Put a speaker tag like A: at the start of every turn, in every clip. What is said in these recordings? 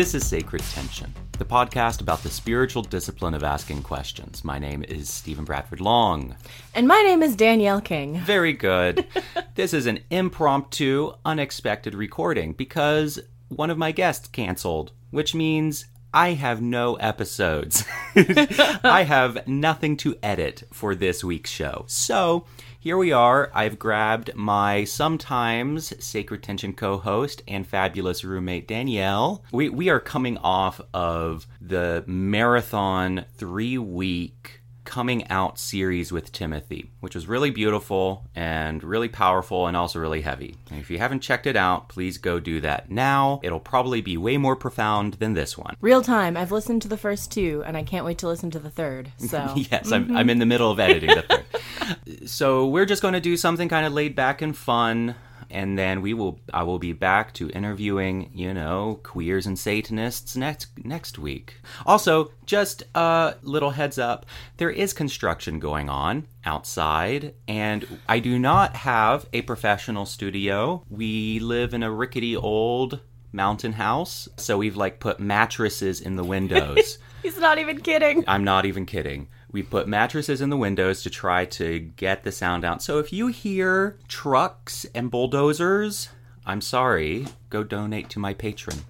A: This is Sacred Tension, the podcast about the spiritual discipline of asking questions. My name is Stephen Bradford Long.
B: And my name is Danielle King.
A: Very good. this is an impromptu, unexpected recording because one of my guests canceled, which means I have no episodes. I have nothing to edit for this week's show. So, here we are. I've grabbed my sometimes Sacred Tension co host and fabulous roommate, Danielle. We, we are coming off of the marathon three week coming out series with Timothy, which was really beautiful and really powerful and also really heavy. And if you haven't checked it out, please go do that now. It'll probably be way more profound than this one.
B: Real time. I've listened to the first two, and I can't wait to listen to the third. So
A: yes, I'm, mm-hmm. I'm in the middle of editing the third. so we're just going to do something kind of laid back and fun and then we will I will be back to interviewing, you know, queers and satanists next next week. Also, just a little heads up, there is construction going on outside and I do not have a professional studio. We live in a rickety old mountain house, so we've like put mattresses in the windows.
B: He's not even kidding.
A: I'm not even kidding. We put mattresses in the windows to try to get the sound out. So if you hear trucks and bulldozers, I'm sorry. Go donate to my Patreon.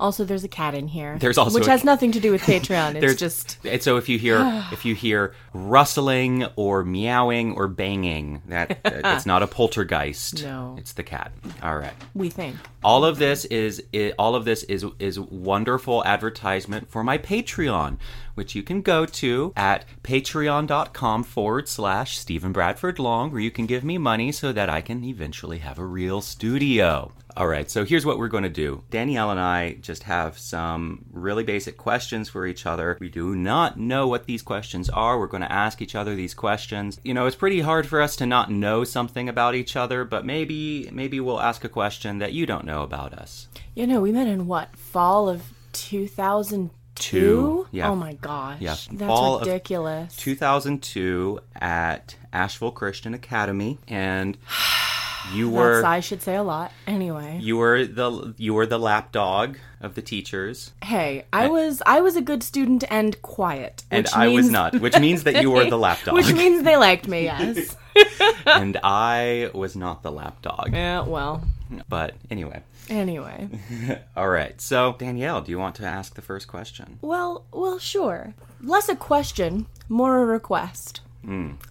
B: Also, there's a cat in here.
A: There's also
B: which
A: a-
B: has nothing to do with Patreon. It's just
A: And so if you hear if you hear rustling or meowing or banging, that it's not a poltergeist.
B: No.
A: it's the cat. All right.
B: we think.
A: All of this is all of this is is wonderful advertisement for my Patreon, which you can go to at patreon.com forward slash Stephen Bradford Long, where you can give me money so that I can eventually have a real studio. All right, so here's what we're going to do. Danielle and I just have some really basic questions for each other. We do not know what these questions are. We're going to ask each other these questions. You know, it's pretty hard for us to not know something about each other, but maybe maybe we'll ask a question that you don't know about us.
B: You know, we met in what fall of 2002.
A: Two, yeah.
B: Oh my gosh.
A: Yeah,
B: That's
A: fall of
B: ridiculous.
A: 2002 at Asheville Christian Academy, and you
B: That's,
A: were
B: I should say a lot. Anyway.
A: you were the you were the lapdog of the teachers,
B: Hey, I was I was a good student and quiet,
A: and I was not, which means that you were the lapdog,
B: which means they liked me. Yes.
A: and I was not the lapdog.
B: yeah. Well.
A: But anyway,
B: Anyway.
A: all right. So Danielle, do you want to ask the first question?
B: Well, well, sure. Less a question, more a request.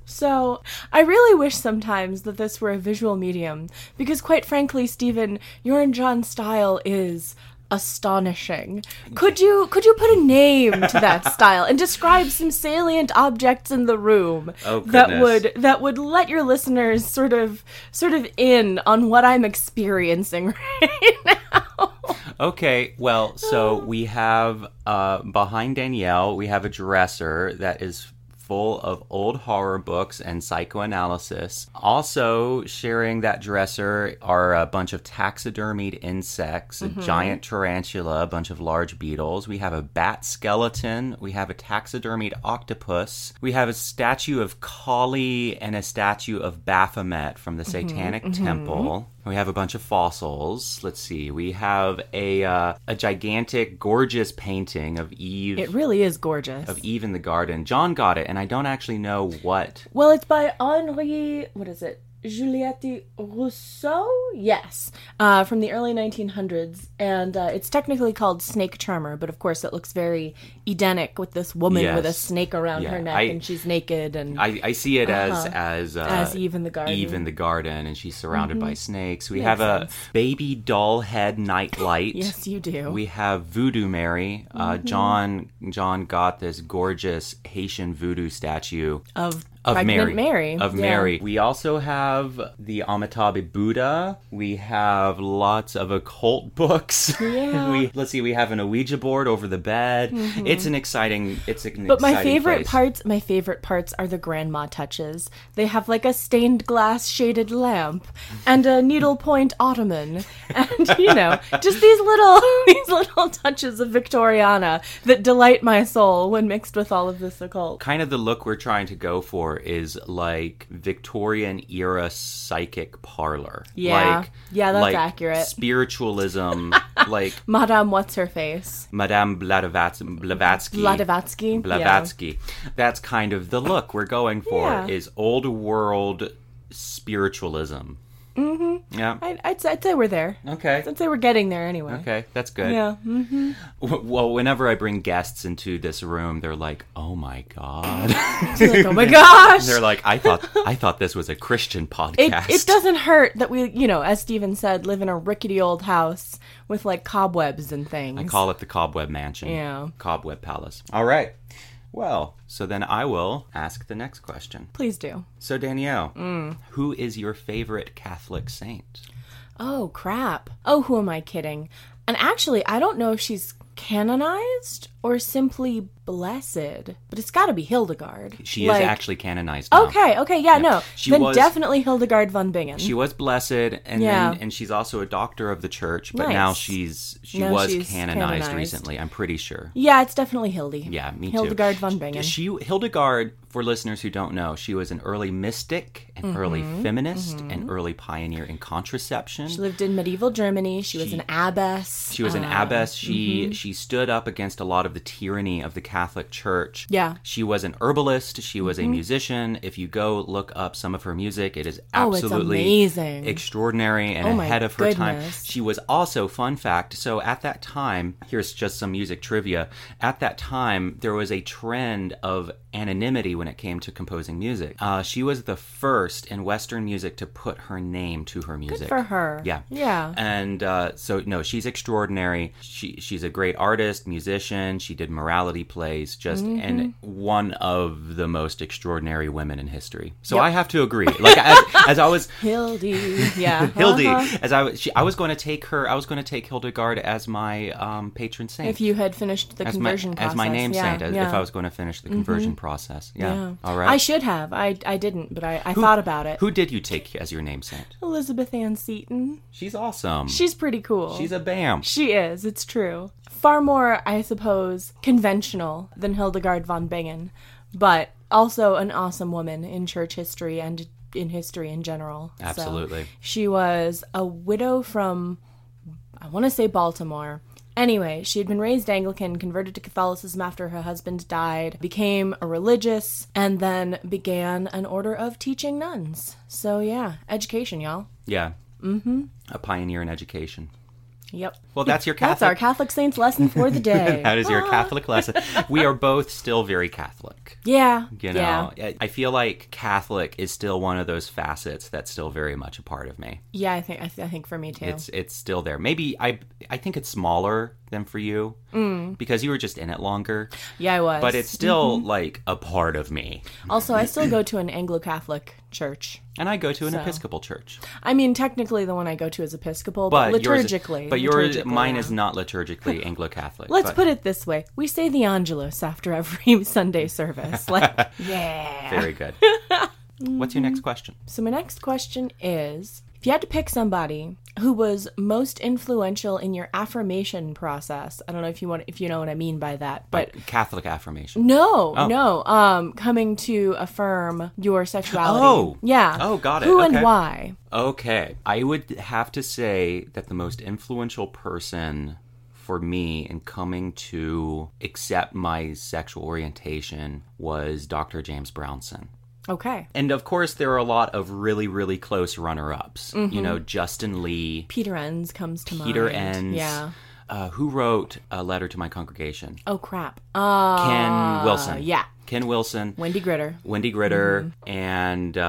B: So, I really wish sometimes that this were a visual medium, because quite frankly, Stephen, your and John's style is astonishing. Could you could you put a name to that style and describe some salient objects in the room
A: Oh,
B: that would that would let your listeners sort of sort of in on what I'm experiencing right now?
A: Okay, well, so we have uh, behind Danielle, we have a dresser that is full of old horror books and psychoanalysis. Also, sharing that dresser are a bunch of taxidermied insects, a mm-hmm. giant tarantula, a bunch of large beetles. We have a bat skeleton. We have a taxidermied octopus. We have a statue of Kali and a statue of Baphomet from the mm-hmm. Satanic mm-hmm. Temple. We have a bunch of fossils. Let's see. We have a uh, a gigantic, gorgeous painting of Eve
B: It really is gorgeous.
A: of Eve in the garden. John got it, and I don't actually know what.
B: Well, it's by Henri. What is it? Juliette Rousseau? Yes, uh, from the early 1900s, and uh, it's technically called Snake Charmer, but of course it looks very Edenic with this woman with a snake around
A: Yeah,
B: her neck
A: I-
B: and she's naked and
A: I, I see it as as uh,
B: Uh-huh. As Eve in the garden. Mm-hmm.
A: Eve in the garden, and she's surrounded by snakes. We
B: Makes
A: have a
B: sense.
A: baby doll head nightlight.
B: yes, you do.
A: We have Voodoo Mary. Uh,
B: Mm-hmm.
A: John John got this gorgeous Haitian voodoo statue
B: of
A: of
B: pregnant
A: Mary.
B: Mary.
A: Of
B: Yeah.
A: Mary. We also have the Amitabha Buddha. We have lots of occult books.
B: Yeah.
A: we let's see, we have an Ouija board over the bed. It's an exciting it's an
B: Mm-hmm. But my favorite
A: place.
B: parts, my favorite parts are the grandma touches. They have like a stained glass shaded lamp and a needlepoint ottoman, and you know, just these little these little touches of Victoriana that delight my soul when mixed with all of this occult.
A: kind of the look we're trying to go for is like Victorian era psychic parlor.
B: Yeah.
A: Like,
B: Yeah, that's
A: like
B: accurate.
A: Spiritualism like
B: Madame What's Her Face?
A: Madame Bladavats- Blavatsky.
B: Blavatsky.
A: Blavatsky. That's kind of the look we're going for.
B: Yeah.
A: Is old world spiritualism. Mm-hmm. Yeah.
B: I'd, I'd, say- I'd say we're there.
A: Okay.
B: I'd say we're getting there anyway.
A: Okay, that's good.
B: Yeah. mm.
A: W- Well, whenever I bring guests into this room, they're like, "Oh my god!"
B: Like, oh my gosh.
A: they're like, "I thought, I thought this was a Christian
B: it,
A: podcast."
B: it doesn't hurt that we, you know, as Stephen said, live in a rickety old house with like cobwebs and things.
A: I call it the Cobweb Mansion.
B: Yeah.
A: Cobweb Palace. All right. Well, so then I will ask the next question.
B: Please do.
A: So Danielle,
B: Mm.
A: who is your favorite Catholic saint?
B: Oh, crap. Oh, who am I kidding? And actually, I don't know if she's canonized or simply blessed, but it's got to be Hildegard.
A: She
B: Like-
A: is actually canonized. Now.
B: Okay, okay, yeah, no.
A: She
B: then
A: was-
B: definitely Hildegard von Bingen.
A: She was blessed, and
B: Yeah.
A: then, and she's also a doctor of the church. But
B: Nice.
A: now she's she
B: Now
A: was
B: she's
A: canonized,
B: canonized.
A: recently. I'm pretty sure.
B: yeah, it's definitely Hildy.
A: Yeah, me too.
B: Hildegard von Bingen.
A: She Hildegard, for listeners who don't know, she was an early mystic, an early
B: Mm-hmm.
A: feminist, an early pioneer in contraception.
B: She lived in medieval Germany. She, was an abbess.
A: She was an
B: Uh,
A: abbess. She she stood up against a lot of the tyranny of the Catholic Church.
B: Yeah. Mm-hmm.
A: She was an herbalist. She was a musician. If you go look up some of her music, it is
B: Oh,
A: absolutely
B: amazing.
A: extraordinary and
B: Oh
A: ahead of her time. She was also fun fact. So at that time, here's just some music trivia. At that time, there was a trend of anonymity when it came to composing music. Uh, she was the first in Western music to put her name to her music.
B: for her.
A: Yeah.
B: Yeah.
A: And uh, so no, she's extraordinary. She she's a great artist, musician. She did morality plays, just
B: Mm-hmm.
A: and one of the most extraordinary women in history. So
B: Yep.
A: I have to agree. Like as, as I was
B: Hildy. Yeah.
A: Hildy,
B: uh-huh.
A: as I was, she, I was going to take her. I was going to take Hildegard as my um, patron saint.
B: If you had finished the
A: as my,
B: conversion process.
A: as my name
B: yeah,
A: saint,
B: yeah. Mm-hmm.
A: if I was going to finish the conversion process. Yeah.
B: Yeah.
A: All right.
B: I should have. I, I didn't, but I, I thought about it.
A: Who did you take as your name saint?
B: Elizabeth Ann Seton.
A: She's awesome.
B: She's pretty cool.
A: she's a bam.
B: She is, it's true. Far more, I suppose, conventional than Hildegard von Bingen, but also an awesome woman in church history and in history in general. So,
A: Absolutely.
B: she was a widow from, I want to say Baltimore. Anyway, she had been raised Anglican, converted to Catholicism after her husband died, became a religious, and then began an order of teaching nuns. So, yeah, education, y'all.
A: Yeah. Mm-hmm. A pioneer in education.
B: Yep.
A: Well, that's your Catholic.
B: That's our Catholic Saints lesson for the day.
A: that is your ah. Catholic lesson. We are both still very Catholic.
B: Yeah.
A: You
B: Yeah.
A: know, I- I feel like Catholic is still one of those facets that's still very much a part of me.
B: Yeah, I think I, th- I think for me too.
A: It's it's still there. Maybe I I think it's smaller than for you
B: Mm.
A: because you were just in it longer,
B: yeah, I was.
A: but it's still
B: Mm-hmm.
A: like a part of me.
B: also I still go to an Anglo-Catholic church.
A: And I go to an
B: So.
A: Episcopal church,
B: I mean, technically the one I go to is Episcopal, but,
A: but yours-
B: liturgically.
A: but yours,
B: liturgically,
A: mine
B: yeah.
A: is not liturgically Anglo-Catholic.
B: Let's
A: but
B: put it this way: we say the Angelus after every Sunday service. Like, yeah.
A: very good. What's your next question?
B: So my next question is: If you had to pick somebody who was most influential in your affirmation process, I don't know if you want if you know what I mean by that, but
A: Catholic affirmation.
B: No,
A: Oh.
B: no. Um, coming to affirm your sexuality.
A: Oh.
B: yeah.
A: Oh, got it.
B: Who
A: Okay.
B: and why?
A: Okay. I would have to say that the most influential person for me in coming to accept my sexual orientation was Dr. James Brownson.
B: Okay.
A: And of course, there are a lot of really, really close runner ups. You mm-hmm. know, Justin Lee,
B: Peter Enns comes to
A: Peter
B: mind.
A: Peter Enns.
B: Yeah.
A: Uh, who wrote a letter to my congregation?
B: Oh crap. Uh,
A: Ken Wilson.
B: Yeah.
A: Ken Wilson.
B: Wendy Gritter.
A: Wendy Gritter and uh,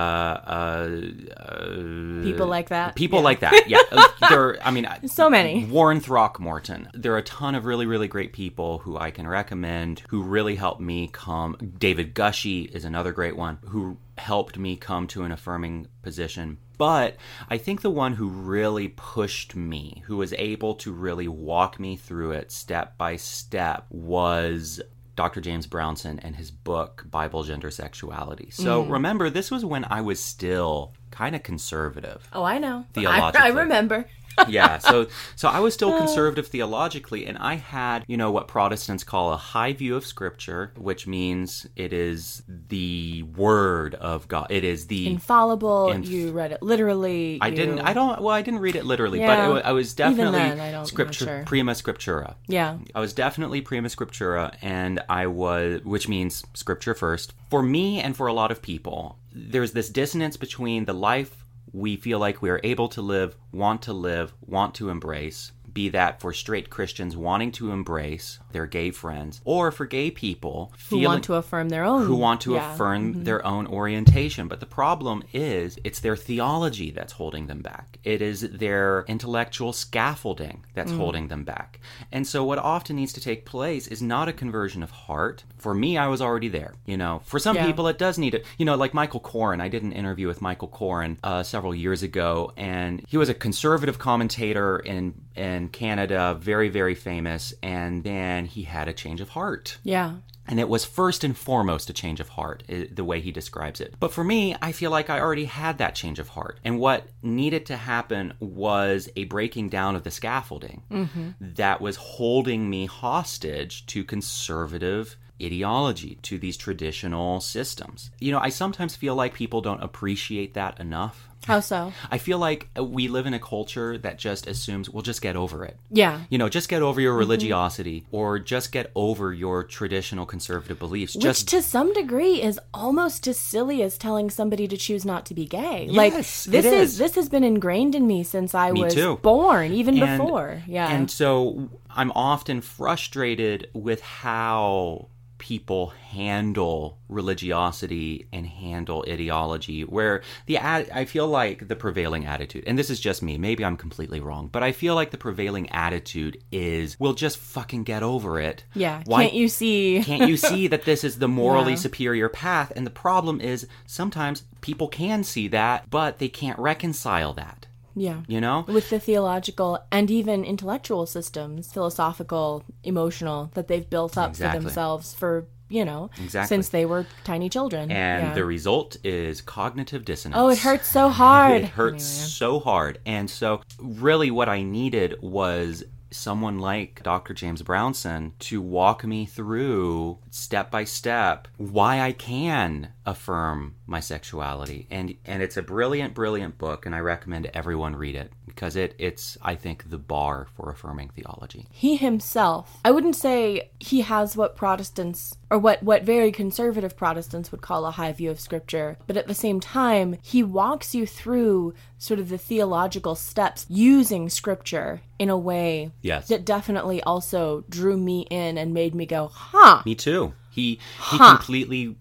A: uh, uh,
B: People like that.
A: people
B: Yeah.
A: like that. Yeah, Uh, there. I mean,
B: So many.
A: Warren Throckmorton. There are a ton of really, really great people who I can recommend who really helped me come. David Gushee is another great one who helped me come to an affirming position. But I think the one who really pushed me, who was able to really walk me through it step by step, was Dr. James Brownson and his book, Bible Gender Sexuality. So mm. remember, this was when I was still kind of conservative.
B: Oh, I know. I,
A: Theologically.
B: I remember.
A: Yeah so so i was still uh. conservative theologically and i had you know what protestants call a high view of scripture which means it is the word of god it is the
B: Infallible.
A: Inf-
B: you read it literally.
A: i
B: you-
A: didn't i don't well i didn't read it literally but it, i was definitely
B: then, I
A: scripture
B: sure.
A: prima scriptura
B: Yeah.
A: I was definitely prima scriptura, and I was, which means scripture first. For me and for a lot of people, there's this dissonance between the life we feel like we are able to live, want to live, want to embrace, be that for straight Christians wanting to embrace their gay friends, or for gay people
B: Who
A: feeling,
B: want to affirm their own.
A: who want to
B: yeah. Mm-hmm.
A: affirm their own orientation. But the problem is, it's their theology that's holding them back. It is their intellectual scaffolding that's
B: Mm.
A: holding them back. And so, what often needs to take place is not a conversion of heart. For me, I was already there. You know, for some
B: Yeah.
A: people, it does need it. You know, like Michael Coren. I did an interview with Michael Coren uh, several years ago, and he was a conservative commentator in in Canada, very very famous. And then he had a change of heart.
B: Yeah.
A: And it was first and foremost a change of heart, the way he describes it. But for me, I feel like I already had that change of heart. And what needed to happen was a breaking down of the scaffolding mm-hmm. that was holding me hostage to conservative ideology, to these traditional systems. You know, I sometimes feel like people don't appreciate that enough.
B: How so?
A: I feel like uh, we live in a culture that just assumes, we'll just get over it.
B: Yeah.
A: You know, just get over
B: Mm-hmm.
A: your religiosity or just get over your traditional conservative beliefs.
B: Which
A: just
B: to some degree is almost as silly as telling somebody to choose not to be gay. like this
A: it
B: is.
A: is.
B: this has been ingrained in me since I
A: Me
B: was
A: too.
B: born, even
A: And-
B: before. Yeah.
A: And so I'm often frustrated with how people handle religiosity and handle ideology where the ad- I feel like the prevailing attitude and this is just me maybe I'm completely wrong but I feel like the prevailing attitude is we'll just fucking get over it
B: yeah.
A: Why-
B: Can't you see?
A: can't you see that this is the morally
B: Yeah.
A: superior path? And the problem is sometimes people can see that, but they can't reconcile that.
B: Yeah.
A: You know?
B: With the theological and even intellectual systems, philosophical, emotional, that they've built up
A: Exactly.
B: for themselves for, you know,
A: Exactly.
B: since they were tiny children.
A: And
B: Yeah.
A: the result is cognitive dissonance.
B: Oh, it hurts so hard.
A: It hurts so hard. And so, really, what I needed was someone like Dr. James Brownson to walk me through step by step why I can affirm my sexuality. And and it's a brilliant brilliant book and I recommend everyone read it because it it's I think the bar for affirming theology.
B: he himself i wouldn't say he has what protestants or what what very conservative protestants would call a high view of scripture but at the same time he walks you through sort of the theological steps using scripture in a way
A: Yes.
B: that definitely also drew me in and made me go huh
A: Me too. He he
B: Huh.
A: completely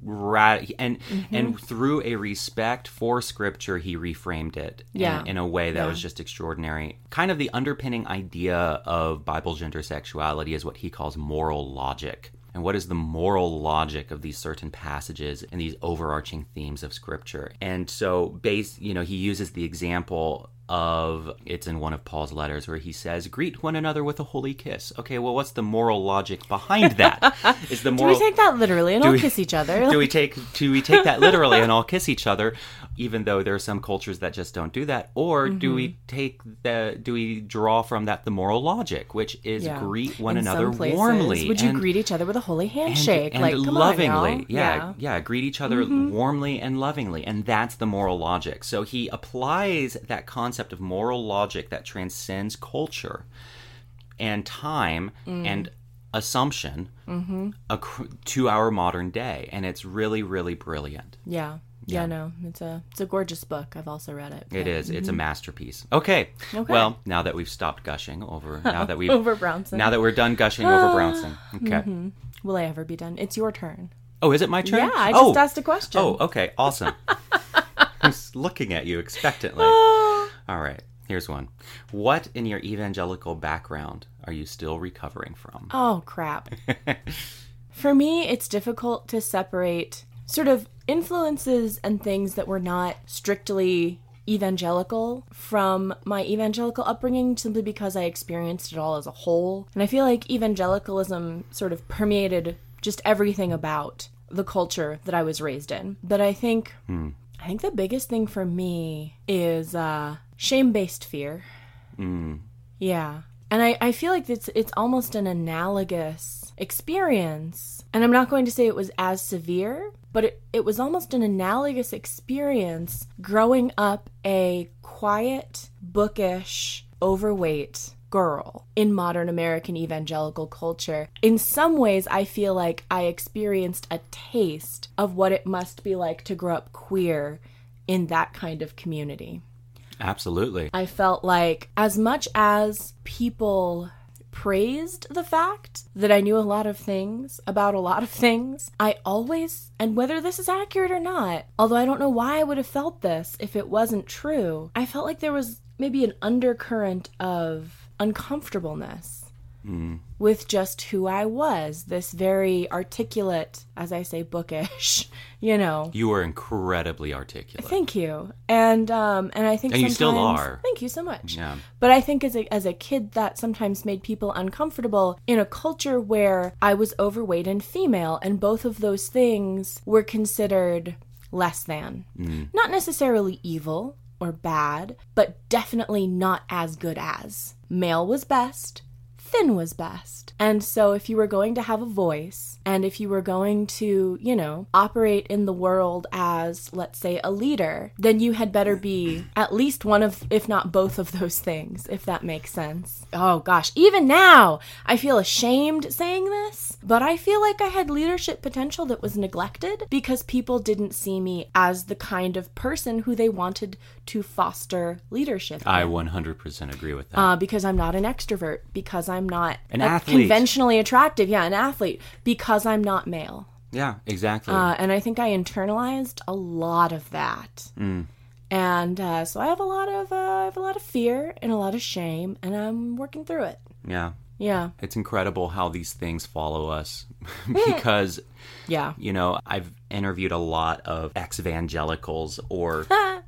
A: and
B: Mm-hmm.
A: and through a respect for scripture, he reframed it in-
B: Yeah.
A: in, a way that
B: Yeah.
A: was just extraordinary. Kind of the underpinning idea of Bible gender sexuality is what he calls moral logic. And what is the moral logic of these certain passages and these overarching themes of scripture? And so, base, you know, he uses the example of it's in one of Paul's letters where he says, "Greet one another with a holy kiss." Okay, well, what's the moral logic behind that? Is the
B: do
A: moral
B: we take that literally and all
A: we-
B: kiss each other
A: do we take do we take that literally and all kiss each other even though there are some cultures that just don't do that or do
B: Mm-hmm.
A: we take the do we draw from that the moral logic which is
B: Yeah.
A: greet one
B: In
A: another
B: places,
A: warmly
B: would you
A: and-
B: greet each other with a holy handshake
A: and,
B: like come
A: lovingly
B: on, y'all.
A: yeah, yeah greet each other warmly and lovingly and that's the moral logic so he applies that concept of moral logic that transcends culture and time
B: Mm.
A: and assumption
B: Mm-hmm.
A: ac- to our modern day and it's really really brilliant
B: yeah yeah no it's a it's a gorgeous book i've also read it
A: It is. It's a masterpiece. Okay.
B: Mm-hmm. Okay.
A: Well, now that we've stopped gushing over, now that we've
B: over brownson
A: now that we're done gushing over Brownson. Okay.
B: will i ever be done it's your turn
A: Oh, is it my turn?
B: Yeah, I just
A: oh.
B: asked a question.
A: Oh, okay. Awesome. I'm looking at you expectantly. All right. Here's one. What in your evangelical background are you still recovering from?
B: Oh, crap. For me, it's difficult to separate sort of influences and things that were not strictly evangelical from my evangelical upbringing simply because I experienced it all as a whole. And I feel like evangelicalism sort of permeated just everything about the culture that I was raised in. But I think I think the biggest thing for me is uh shame-based fear. Yeah. And I, I feel like it's it's almost an analogous experience. And I'm not going to say it was as severe, but it, it was almost an analogous experience growing up a quiet, bookish, overweight girl in modern American evangelical culture. In some ways, I feel like I experienced a taste of what it must be like to grow up queer in that kind of community.
A: Absolutely.
B: I felt like as much as people praised the fact that I knew a lot of things about a lot of things, I always, and whether this is accurate or not, although I don't know why I would have felt this if it wasn't true, I felt like there was maybe an undercurrent of uncomfortableness with just who I was. This very articulate, as I say, bookish, you know.
A: You were incredibly articulate.
B: Thank you, and um, and I think
A: And you still are.
B: Thank you so much.
A: Yeah.
B: But I think as a as a kid, that sometimes made people uncomfortable in a culture where I was overweight and female, and both of those things were considered less than,
A: Mm.
B: not necessarily evil or bad, but definitely not as good as. Male was best thin was best. And so, if you were going to have a voice, and if you were going to, you know, operate in the world as, let's say, a leader, then you had better be at least one of, if not both of those things, if that makes sense. Oh gosh, even now, I feel ashamed saying this, but I feel like I had leadership potential that was neglected because people didn't see me as the kind of person who they wanted to foster leadership.
A: I 100% agree with that.
B: Uh, because I'm not an extrovert, because I'm not
A: An athlete.
B: conventionally attractive. Yeah, an athlete, because I'm not male.
A: yeah, exactly.
B: Uh, and I think I internalized a lot of that.
A: Mm.
B: And uh, so I have a lot of uh, I have a lot of fear and a lot of shame, and I'm working through it.
A: yeah.
B: Yeah,
A: It's incredible how these things follow us because,
B: yeah,
A: you know, I've interviewed a lot of ex evangelicals or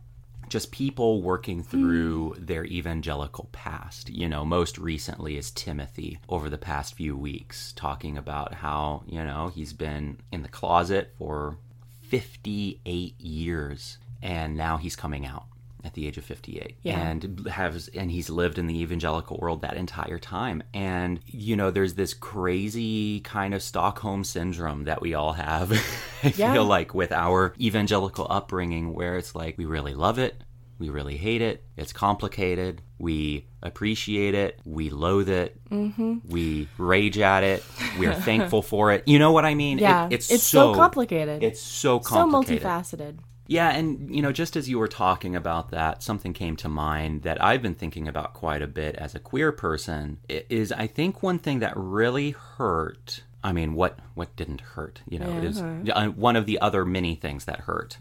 A: just people working through hmm. their evangelical past. You know, most recently is Timothy over the past few weeks, talking about how, you know, he's been in the closet for 58 years and now he's coming out at the age of 58
B: Yeah.
A: and has and he's lived in the evangelical world that entire time and you know there's this crazy kind of stockholm syndrome that we all have i
B: Yeah.
A: feel like with our evangelical upbringing where it's like we really love it we really hate it. It's complicated. We appreciate it. We loathe it.
B: Mm-hmm.
A: we rage at it. We're thankful for it. You know what i mean? It-
B: yeah.
A: it's,
B: so,
A: so
B: complicated.
A: it's so
B: so multifaceted.
A: yeah, and you know, just as you were talking about that, something came to mind that I've been thinking about quite a bit as a queer person is I think one thing that really hurt I mean, what what didn't hurt, you know, is uh, one of the other many things that hurt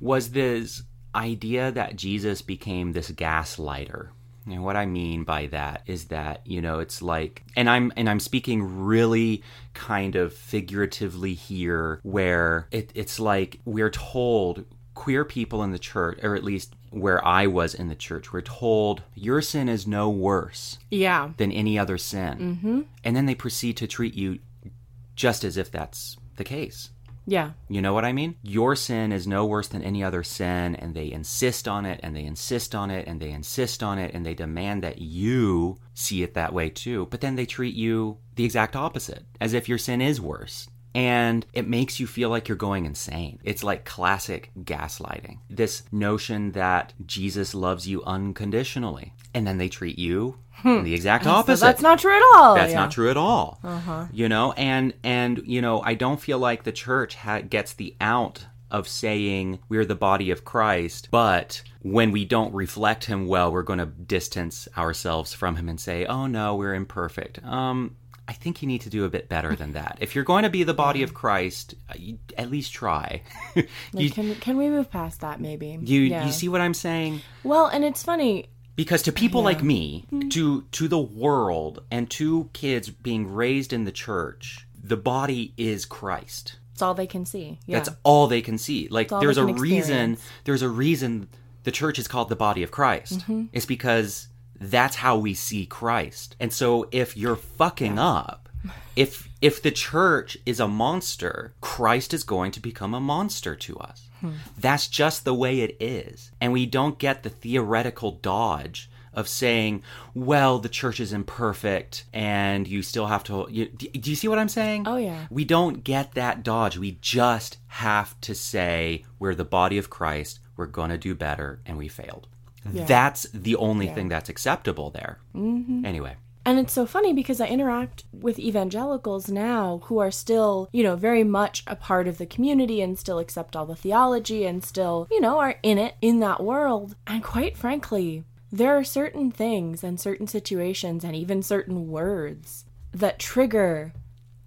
A: was this idea that Jesus became this gaslighter. And what I mean by that is that, you know, it's like and I'm and I'm speaking really kind of figuratively here where it, it's like we're told queer people in the church or at least where I was in the church, we're told your sin is no worse
B: Yeah,
A: than any other sin. Mm-hmm. And then they proceed to treat you just as if that's the case.
B: Yeah,
A: You know what I mean? Your sin is no worse than any other sin, and they insist on it, and they insist on it, and they insist on it, and they demand that you see it that way too. But then they treat you the exact opposite, as if your sin is worse. And it makes you feel like you're going insane. It's like classic gaslighting. This notion that Jesus loves you unconditionally, and then they treat you in the exact
B: So
A: opposite
B: that's not true at all.
A: that's
B: yeah.
A: not true at all you know and and you know i don't feel like the church ha- gets the out of saying we're the body of christ but when we don't reflect him well we're going to distance ourselves from him and say oh no we're imperfect um I think you need to do a bit better than that. If you're going to be the body of Christ, uh, you, at least try.
B: Like, can can we move past that maybe?
A: you,
B: yeah.
A: you see what I'm saying?
B: Well, and it's funny.
A: Because to people like me
B: Hmm.
A: to to the world and to kids being raised in the church the body is christ
B: It's all they can see. Yeah.
A: that's all they can see like there's a
B: can
A: reason there's a reason the church is called the body of christ
B: Mm-hmm.
A: it's because that's how we see christ and so if you're fucking up if if the church is a monster christ is going to become a monster to us
B: Hmm.
A: that's just the way it is and we don't get the theoretical dodge of saying, well, the church is imperfect and you still have to. You, do you see what I'm saying?
B: Oh, yeah.
A: We don't get that dodge. We just have to say, we're the body of Christ, we're going to do better, and we failed. That's the only thing that's acceptable there. Mm-hmm. Anyway.
B: And it's so funny because I interact with evangelicals now who are still, you know, very much a part of the community and still accept all the theology and still, you know, are in it, in that world. And quite frankly, there are certain things and certain situations and even certain words that trigger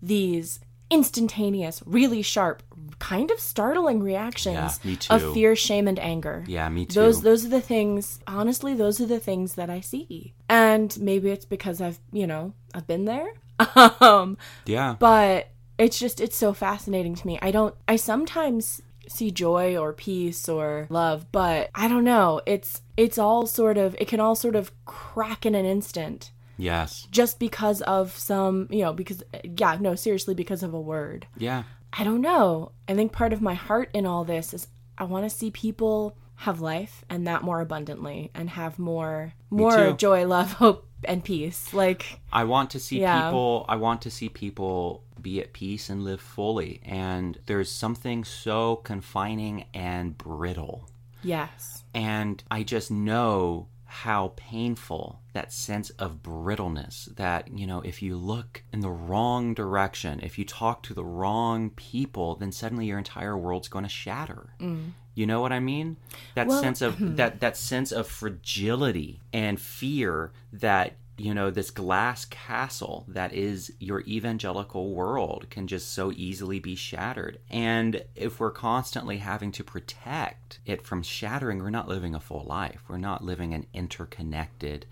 B: these instantaneous, really sharp, kind of startling reactions
A: Yeah,
B: of fear, shame, and anger.
A: Yeah, me too.
B: Those those are the things. Honestly, those are the things that I see, and maybe it's because I've you know I've been there. um,
A: Yeah.
B: but it's just it's so fascinating to me. I don't. I sometimes see joy or peace or love, but I don't know. It's it's all sort of it can all sort of crack in an instant
A: yes.
B: just because of some you know because yeah no seriously because of a word.
A: Yeah.
B: I don't know. I think part of my heart in all this is I want to see people have life and that more abundantly and have more more joy, love, hope and peace. Like
A: I want to see
B: Yeah.
A: people I want to see people be at peace and live fully. And there's something so confining and brittle.
B: yes.
A: And I just know how painful that sense of brittleness that, you know, if you look in the wrong direction, if you talk to the wrong people, then suddenly your entire world's going to shatter. Mm. You know what I mean? That
B: Well,
A: sense of hmm. that that sense of fragility and fear that you know this glass castle that is your evangelical world can just so easily be shattered. And if we're constantly having to protect it from shattering we're not living a full life. We're not living an interconnected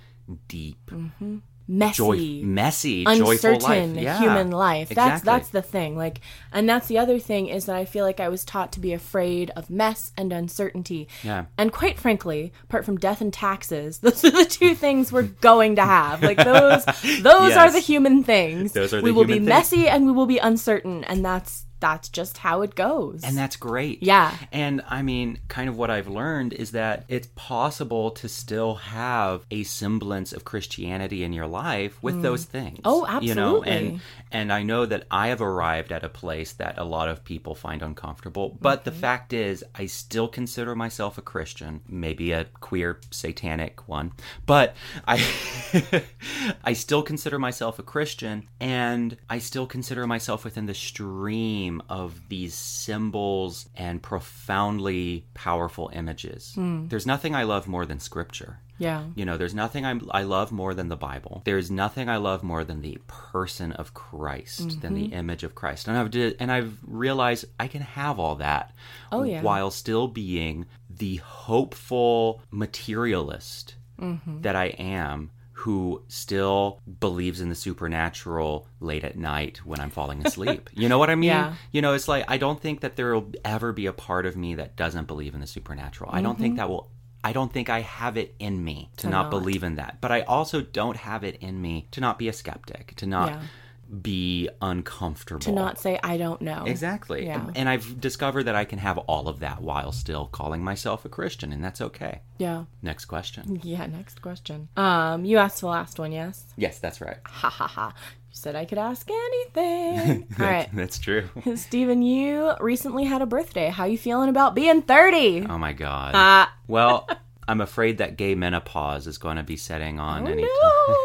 A: deep mm-hmm.
B: Messy.
A: joy messy joyful
B: uncertain
A: life yeah,
B: human life. That's
A: exactly.
B: that's the thing. Like and that's the other thing is that I feel like I was taught to be afraid of mess and uncertainty.
A: Yeah.
B: And quite frankly, apart from death and taxes, those are the two things we're going to have. Like those those are the human things.
A: Those are the
B: we will be
A: things.
B: messy and we will be uncertain and that's that's just how it goes.
A: And that's great.
B: Yeah.
A: And I mean, kind of what I've learned is that it's possible to still have a semblance of Christianity in your life with mm. those things.
B: Oh,
A: You know, and and I know that I have arrived at a place that a lot of people find uncomfortable. But the fact is, I still consider myself a Christian, maybe a queer satanic one, but I I still consider myself a Christian and I still consider myself within the stream of these symbols and profoundly powerful images. There's nothing I love more than scripture.
B: yeah.
A: You know, there's nothing I, I love more than the Bible. There's nothing I love more than the person of Christ, than the image of Christ. And I've did, and I've realized I can have all that,
B: Oh, yeah.
A: while still being the hopeful materialist
B: Mm-hmm.
A: that I am. Who still believes in the supernatural late at night when I'm falling asleep? you know what I mean?
B: Yeah.
A: You know, it's like I don't think that there will ever be a part of me that doesn't believe in the supernatural. I don't think that will. I don't think I have it in me to,
B: Mm-hmm. To
A: not,
B: not.
A: believe in that. But I also don't have it in me to not be a skeptic, to not
B: Yeah.
A: Be uncomfortable.
B: To not say I don't know.
A: Exactly.
B: Yeah.
A: And I've discovered that I can have all of that while still calling myself a Christian, and that's okay.
B: Yeah.
A: Next question.
B: Yeah, next question. Um, you asked the last one, yes?
A: Yes, that's right.
B: Ha ha ha. You said I could ask anything. All right.
A: That's true.
B: Stephen, you recently had a birthday. How you feeling about being 30?
A: Oh my God.
B: Ah.
A: Well, I'm afraid that gay menopause is going to be setting on
B: Oh,
A: any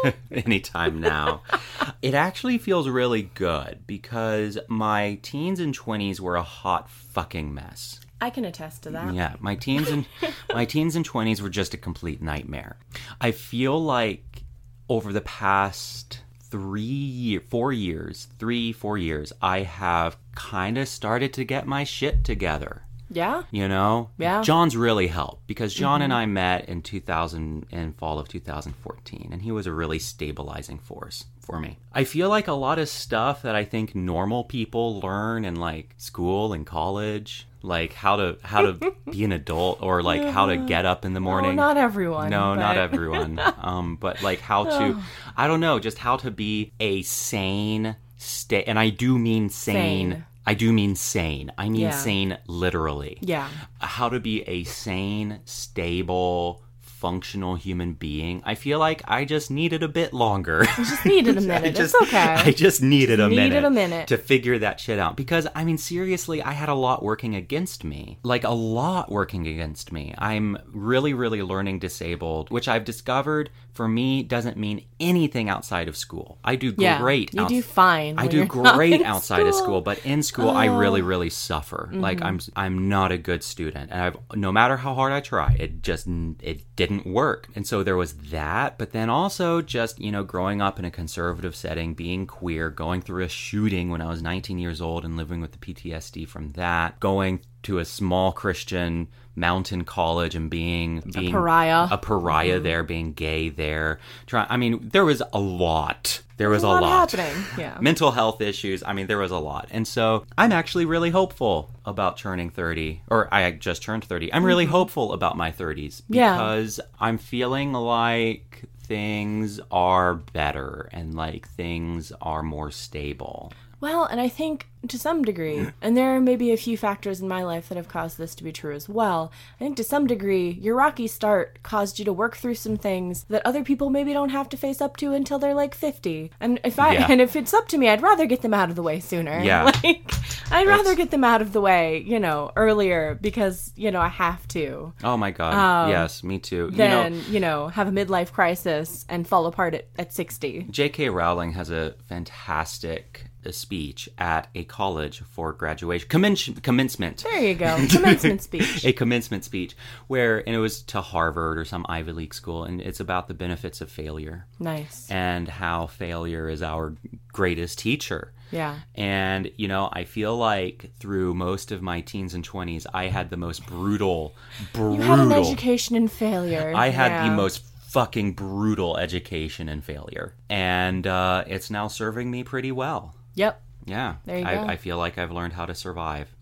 B: no.
A: anytime now. it actually feels really good because my teens and 20s were a hot fucking mess.
B: I can attest to that.
A: Yeah, my teens and my teens and 20s were just a complete nightmare. I feel like over the past 3 year 4 years, 3 4 years, I have kind of started to get my shit together.
B: Yeah?
A: You know,
B: Yeah.
A: John's really helped because John and I met in 2000 in fall of 2014, and he was a really stabilizing force for me. I feel like a lot of stuff that I think normal people learn in like school and college, like how to how to be an adult or like how to get up in the morning.
B: not everyone.
A: No, not everyone. um, but like how to, I don't know, just how to be a sane state. And I do mean sane.
B: Sane.
A: I do mean sane. I mean
B: Yeah.
A: sane literally.
B: Yeah.
A: How to be a sane, stable, functional human being. I feel like I just needed a bit longer.
B: Just needed a
A: I
B: minute.
A: just,
B: it's okay.
A: I just needed a
B: Needed
A: minute,
B: a minute.
A: to figure that shit out because I mean seriously, I had a lot working against me. Like a lot working against me. I'm really really learning disabled, which I've discovered for me doesn't mean anything outside of school. I do
B: yeah,
A: great
B: You
A: outs-
B: do fine.
A: I do great outside of
B: school. Oh.
A: school, but in school I oh. really really suffer. Like mm-hmm. I'm I'm not a good student, and I've no matter how hard I try, it just it didn't work. And so there was that, but then also just you know growing up in a conservative setting, being queer, going through a shooting when I was 19 years old, and living with the PTSD from that, going to a small Christian mountain college and being being
B: pariah.
A: a pariah there, being gay there. Try, I mean, there was a lot. There was
B: a
A: a
B: lot
A: lot
B: happening, yeah.
A: mental health issues. I mean, there was a lot. And so I'm actually really hopeful about turning 30, or I just turned 30. I'm really hopeful about my 30s
B: Mm-hmm. Yeah.
A: because I'm feeling like things are better and like things are more stable.
B: Well, and I think to some degree, and there are maybe a few factors in my life that have caused this to be true as well. I think to some degree, your rocky start caused you to work through some things that other people maybe don't have to face up to until they're like 50. And if I
A: Yeah.
B: and if it's up to me, I'd rather get them out of the way sooner.
A: Yeah.
B: Like I'd rather get them out of the way, you know, earlier because, you know, I have to.
A: Oh my God. yes, me too. you know,
B: Than, you know, have a midlife crisis and fall apart at, at 60.
A: J.K. Rowling has a fantastic uh, speech at a college for graduation commence- commencement.
B: There you go. Commencement speech.
A: a commencement speech where and it was to Harvard or some Ivy League school and it's about the benefits of failure
B: Nice.
A: and how failure is our greatest teacher.
B: Yeah.
A: And you know, I feel like through most of my teens and 20s I had the most brutal brutal
B: You had an education in failure.
A: I had
B: Yeah.
A: the most fucking brutal education and failure. And uh, it's now serving me pretty well.
B: Yep.
A: Yeah,
B: There you
A: I,
B: go.
A: I feel like I've learned how to survive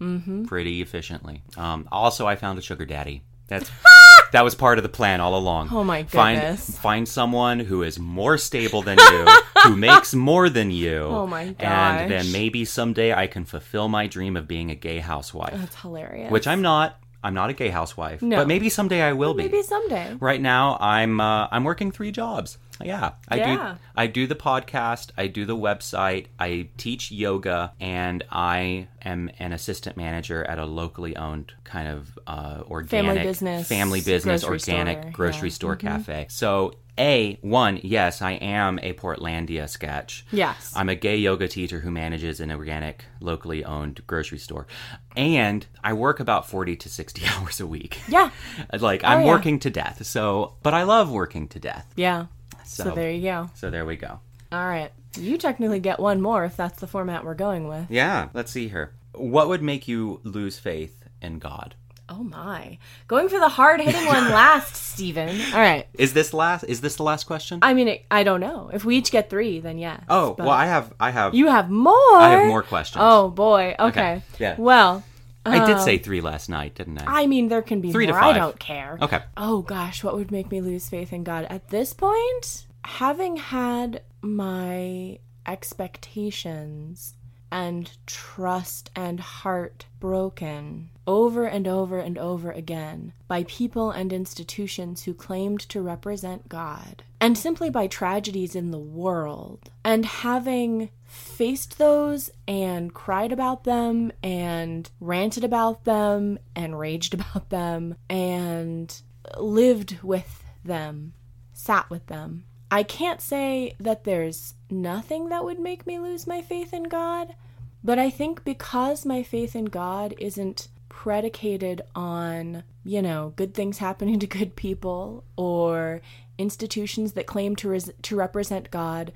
A: pretty efficiently. Um, also, I found a sugar daddy. That's that was part of the plan all along.
B: Oh my
A: Find
B: goodness.
A: find someone who is more stable than you, who makes more than you.
B: Oh my
A: And then maybe someday I can fulfill my dream of being a gay housewife,
B: That's hilarious.
A: which I'm not. I'm not a gay housewife,
B: No.
A: but maybe someday I will be.
B: maybe someday.
A: Right now, I'm uh, I'm working three jobs. Yeah, I
B: Yeah.
A: do. I do the podcast. I do the website. I teach yoga, and I am an assistant manager at a locally owned kind of uh, organic
B: business,
A: family business,
B: grocery
A: organic
B: store,
A: grocery
B: yeah.
A: store cafe. So, a one, yes, I am a Portlandia sketch.
B: Yes.
A: I'm a gay yoga teacher who manages an organic, locally owned grocery store. And I work about 40 to 60 hours a week.
B: Yeah.
A: Like, I'm
B: Oh, yeah.
A: working to death. So, but I love working to death.
B: Yeah.
A: So,
B: So there you go.
A: so there we go.
B: All right. You technically get one more if that's the format we're going with.
A: Yeah, let's see here. What would make you lose faith in God?
B: Oh my. Going for the hard hitting one last, Stephen. All right.
A: Is this last? Is this the last question?
B: I mean, it, I don't know. If we each get three, then yes.
A: oh, well, I have, I have,
B: You have more?
A: I have more questions.
B: Oh boy. Okay.
A: yeah.
B: Well,
A: I did oh. say three last night, didn't I?
B: I mean, there can be
A: Three to
B: more. I don't care.
A: Okay.
B: Oh gosh, what would make me lose faith in God at this point? Having had my expectations and trust and heart broken over and over and over again by people and institutions who claimed to represent God, and simply by tragedies in the world, and having faced those and cried about them and ranted about them and raged about them and lived with them, sat with them. I can't say that there's nothing that would make me lose my faith in God, but I think because my faith in God isn't predicated on, you know, good things happening to good people or institutions that claim to res- to represent God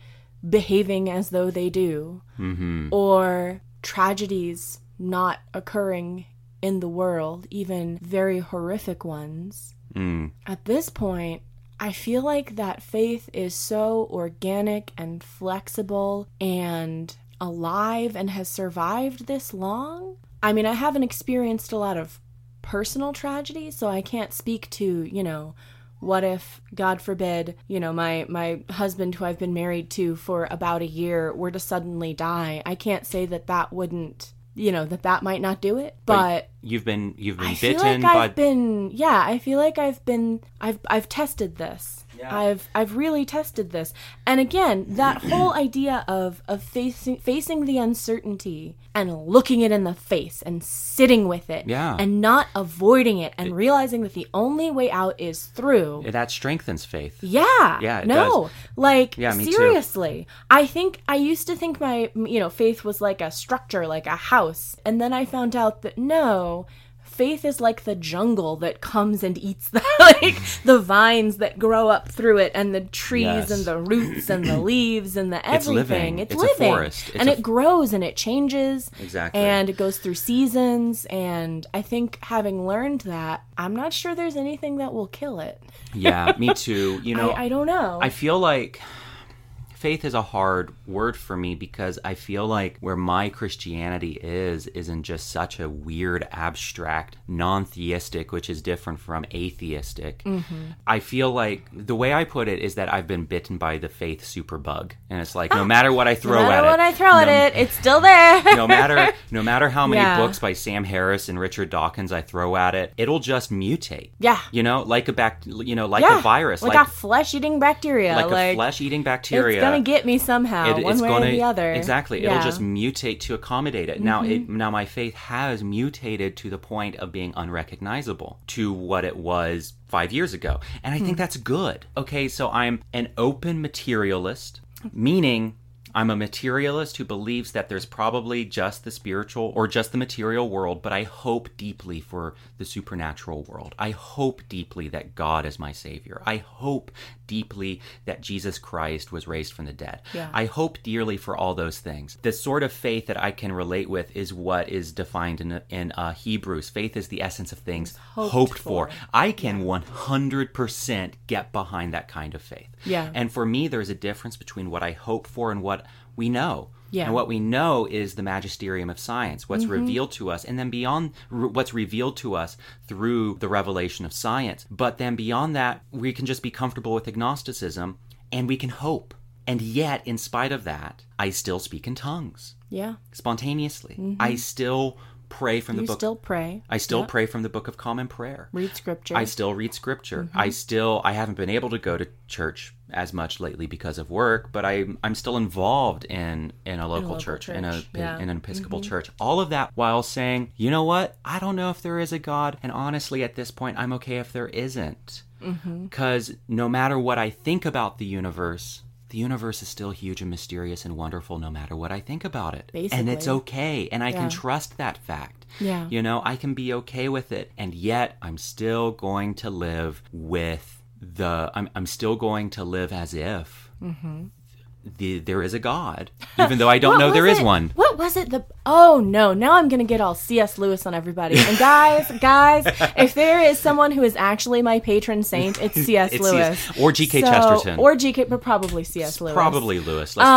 B: behaving as though they do or tragedies not occurring in the world, even very horrific ones.
A: Mm.
B: At this point, I feel like that faith is so organic and flexible and alive and has survived this long. I mean, I haven't experienced a lot of personal tragedy, so I can't speak to, you know, what if god forbid you know my my husband who i've been married to for about a year were to suddenly die i can't say that that wouldn't you know that that might not do it but
A: you've been you've been
B: I feel
A: bitten
B: like
A: by
B: I've been yeah, I feel like I've been I've I've tested this.
A: Yeah.
B: I've I've really tested this. And again, that whole idea of of facing facing the uncertainty and looking it in the face and sitting with it
A: Yeah.
B: and not avoiding it and realizing that the only way out is through.
A: that strengthens faith.
B: Yeah.
A: Yeah, it
B: no.
A: does.
B: Like
A: Yeah, me too.
B: seriously. I think I used to think my you know, faith was like a structure, like a house. And then I found out that no, faith is like the jungle that comes and eats the like the vines that grow up through it and the trees
A: Yes.
B: and the roots and the leaves and the everything.
A: It's living.
B: It's,
A: It's a
B: living.
A: forest. It's
B: and it grows and it changes.
A: Exactly.
B: And it goes through seasons and I think having learned that, I'm not sure there's anything that will kill it.
A: Yeah, me too. You know,
B: I, I don't know.
A: I feel like faith is a hard word for me because I feel like where my Christianity is is in just such a weird, abstract, non-theistic, which is different from atheistic.
B: Mm-hmm.
A: I feel like the way I put it is that I've been bitten by the faith superbug, and it's like no matter what I throw
B: no matter
A: at
B: what
A: it,
B: I throw at
A: no-
B: it, it's still there.
A: no matter no matter how many
B: Yeah.
A: books by Sam Harris and Richard Dawkins I throw at it, it'll just mutate.
B: Yeah.
A: You know, like a back, you know, like
B: yeah,
A: a virus,
B: like,
A: like
B: a flesh-eating bacteria,
A: like,
B: like,
A: a flesh-eating bacteria.
B: It's gonna get me somehow,
A: It-
B: one
A: it's
B: way
A: gonna
B: or the other.
A: exactly.
B: Yeah. Mm-hmm.
A: It'll just mutate to accommodate it. Now, it, now my faith has mutated to the point of being unrecognizable to what it was five years ago, and I
B: Hmm.
A: think that's good. Okay, so I'm an open materialist, meaning. I'm a materialist who believes that there's probably just the spiritual or just the material world, but I hope deeply for the supernatural world. I hope deeply that God is my Savior. I hope deeply that Jesus Christ was raised from the dead.
B: Yeah.
A: I hope dearly for all those things. The sort of faith that I can relate with is what is defined in, in uh, Hebrews. Faith is the essence of things
B: hoped
A: hoped, for.
B: for.
A: I can 100% get behind that kind of faith.
B: Yeah.
A: And for me, there's a difference between what I hope for and what we know.
B: Yeah. Mm-hmm.
A: And what we know is the magisterium of science, what's revealed to us, and then beyond r- what's revealed to us through the revelation of science. But then beyond that, we can just be comfortable with agnosticism and we can hope. And yet, in spite of that, I still speak in tongues
B: yeah.
A: spontaneously. I still pray from
B: Mm-hmm. You
A: the book.
B: still pray.
A: I still
B: Yeah.
A: pray from the Book of Common Prayer.
B: read scripture.
A: I still read scripture.
B: Mm-hmm.
A: I still I haven't been able to go to church as much lately because of work, but I I'm still involved in in a local,
B: local
A: church, in a
B: yeah. Mm-hmm.
A: in an Episcopal church. All of that while saying, you know what? I don't know if there is a God, and honestly, at this point, I'm okay if there isn't,
B: Mm-hmm.
A: because no matter what I think about the universe. The universe is still huge and mysterious and wonderful no matter what I think about it. Basically. And it's okay. And I
B: Yeah.
A: can trust that fact.
B: Yeah.
A: You know, I can be okay with it. And yet I'm still going to live with the I'm I'm still going to live as if mm-hmm. The, there is a God, even though I don't know there
B: was
A: is
B: it?
A: one.
B: What was it? The oh no! Now I'm gonna get all C.S. Lewis on everybody. And guys, guys, if there is someone who is actually my patron saint, it's C.S.
A: It's
B: Lewis
A: C.S. or G.K.
B: So-
A: Chesterton.
B: or G.K. But probably C.S. Lewis.
A: Probably Lewis. Let's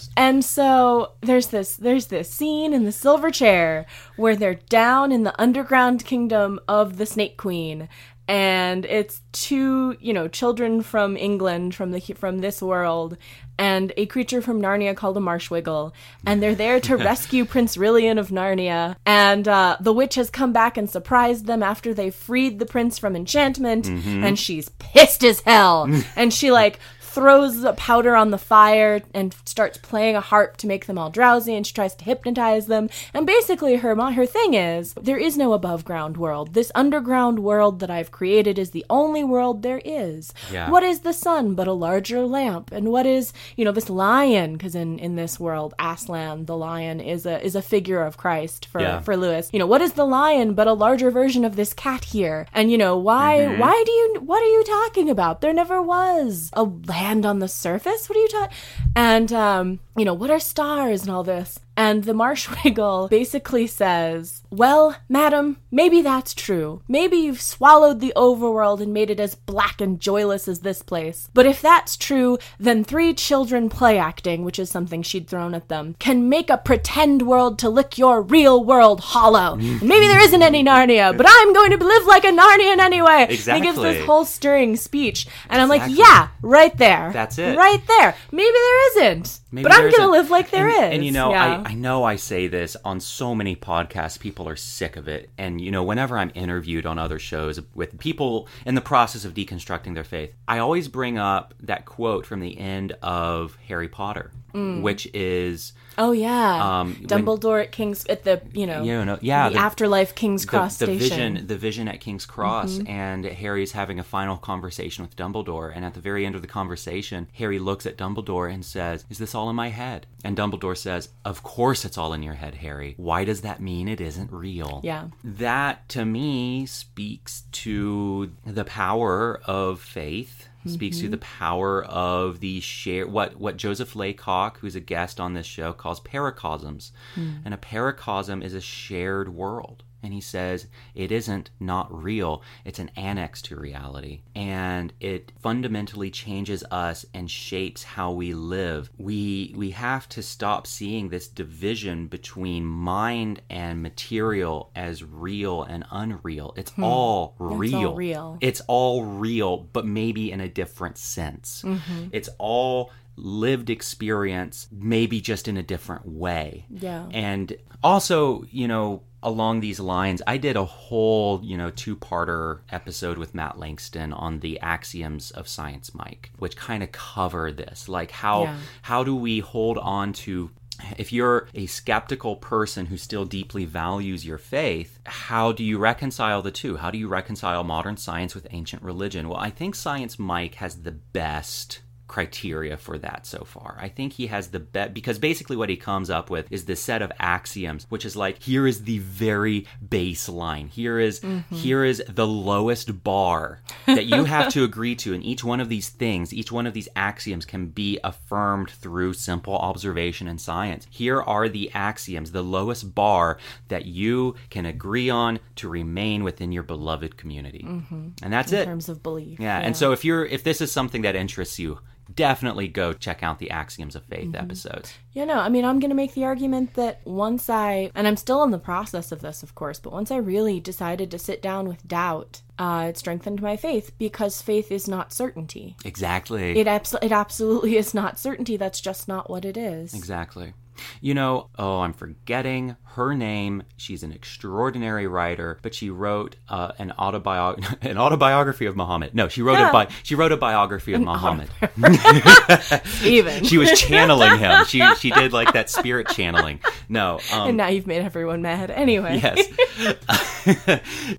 A: be
B: Um, and so there's this there's this scene in the silver chair where they're down in the underground kingdom of the Snake Queen, and it's two you know children from England from the from this world. And a creature from Narnia called a Marshwiggle, and they're there to rescue Prince Rilian of Narnia. And uh, the witch has come back and surprised them after they freed the prince from enchantment, and she's pissed as hell. and she like throws a powder on the fire and starts playing a harp to make them all drowsy and she tries to hypnotize them. And basically her her thing is there is no above ground world. This underground world that i've created is the only world there is.
A: Yeah.
B: what is the sun but a larger lamp? And what is you know this lion? Because in in this world aslan the lion is a is a figure of christ for
A: Yeah.
B: for lewis. You know what is the lion but a larger version of this cat here? And you know why mm-hmm. why do you what are you talking about? There never was a land on the surface? What are you talking and um you know what are stars and all this? And the marshwiggle basically says well madam maybe that's true. Maybe you've swallowed the overworld and made it as black and joyless as this place. But if that's true then three children play acting which is something she'd thrown at them can make a pretend world to lick your real world hollow. And maybe there isn't any narnia but i'm going to live like a narnian anyway. He gives this whole stirring speech. And i'm like yeah right there.
A: That's it.
B: right there. Maybe there isn't
A: Maybe
B: But I'm gonna
A: a-
B: live like there
A: and,
B: is,
A: And you know,
B: yeah.
A: I, I know I say this on so many podcasts, people are sick of it. And you know, whenever I'm interviewed on other shows with people in the process of deconstructing their faith, I always bring up that quote from the end of Harry Potter,
B: Mm.
A: which is
B: Oh yeah,
A: Um, when-
B: Dumbledore at King's at the you know
A: you know, yeah,
B: the,
A: the-
B: afterlife King's Cross
A: the, the
B: station. Mm-hmm.
A: vision the vision at King's Cross and Harry's having a final conversation with Dumbledore and at the very end of the conversation Harry looks at Dumbledore and says is this all in my head and Dumbledore says of course it's all in your head Harry why does that mean it isn't real
B: Yeah.
A: that to me speaks to the power of faith speaks to the mm-hmm. power of the share what what Joseph Laycock who's a guest on this show calls paracosms. Hmm. And a paracosm is a shared world and he says it isn't not real. It's an annex to reality. And it fundamentally changes us and shapes how we live. We we have to stop seeing this division between mind and material as real and unreal. It's hmm. all real.
B: real.
A: it's all real but maybe in a different sense. Mm-hmm. It's all lived experience maybe just in a different way.
B: Yeah.
A: and also, you know, along these lines, I did a whole, you know, two parter episode with Matt Langston on the axioms of science, Mike, which kind of cover this. Like how
B: Yeah.
A: how do we hold on to if you're a skeptical person who still deeply values your faith, how do you reconcile the two? How do you reconcile modern science with ancient religion? Well, I think Science Mike has the best criteria for that so far. I think he has the bet because basically what he comes up with is this set of axioms which is like here is the very baseline. Here is- mm-hmm. here is the lowest bar that you have to agree to and each one of these things, each one of these axioms can be affirmed through simple observation and science. Here are the axioms, the lowest bar that you can agree on to remain within your beloved community. Mm-hmm. And that's
B: in
A: it.
B: terms of belief.
A: Yeah, and so if you're if this is something that interests you, definitely go check out the Axioms of Faith episodes.
B: Yeah, no, I mean, I'm going to make the argument that once I, and I'm still in the process of this, of course, but once I really decided to sit down with doubt, uh, it strengthened my faith because faith is not certainty.
A: Exactly.
B: It, abs- it absolutely is not certainty. That's just not what it is.
A: Exactly. You know, oh, I'm forgetting her name. She's an extraordinary writer, but she wrote uh, an autobiography, an autobiography of Muhammad. No, she wrote a bi- she wrote a biography of Muhammad.
B: Even.
A: she was channeling him. She she did like that spirit channeling. No, um,
B: and now you've made everyone mad. Anyway.
A: Yes.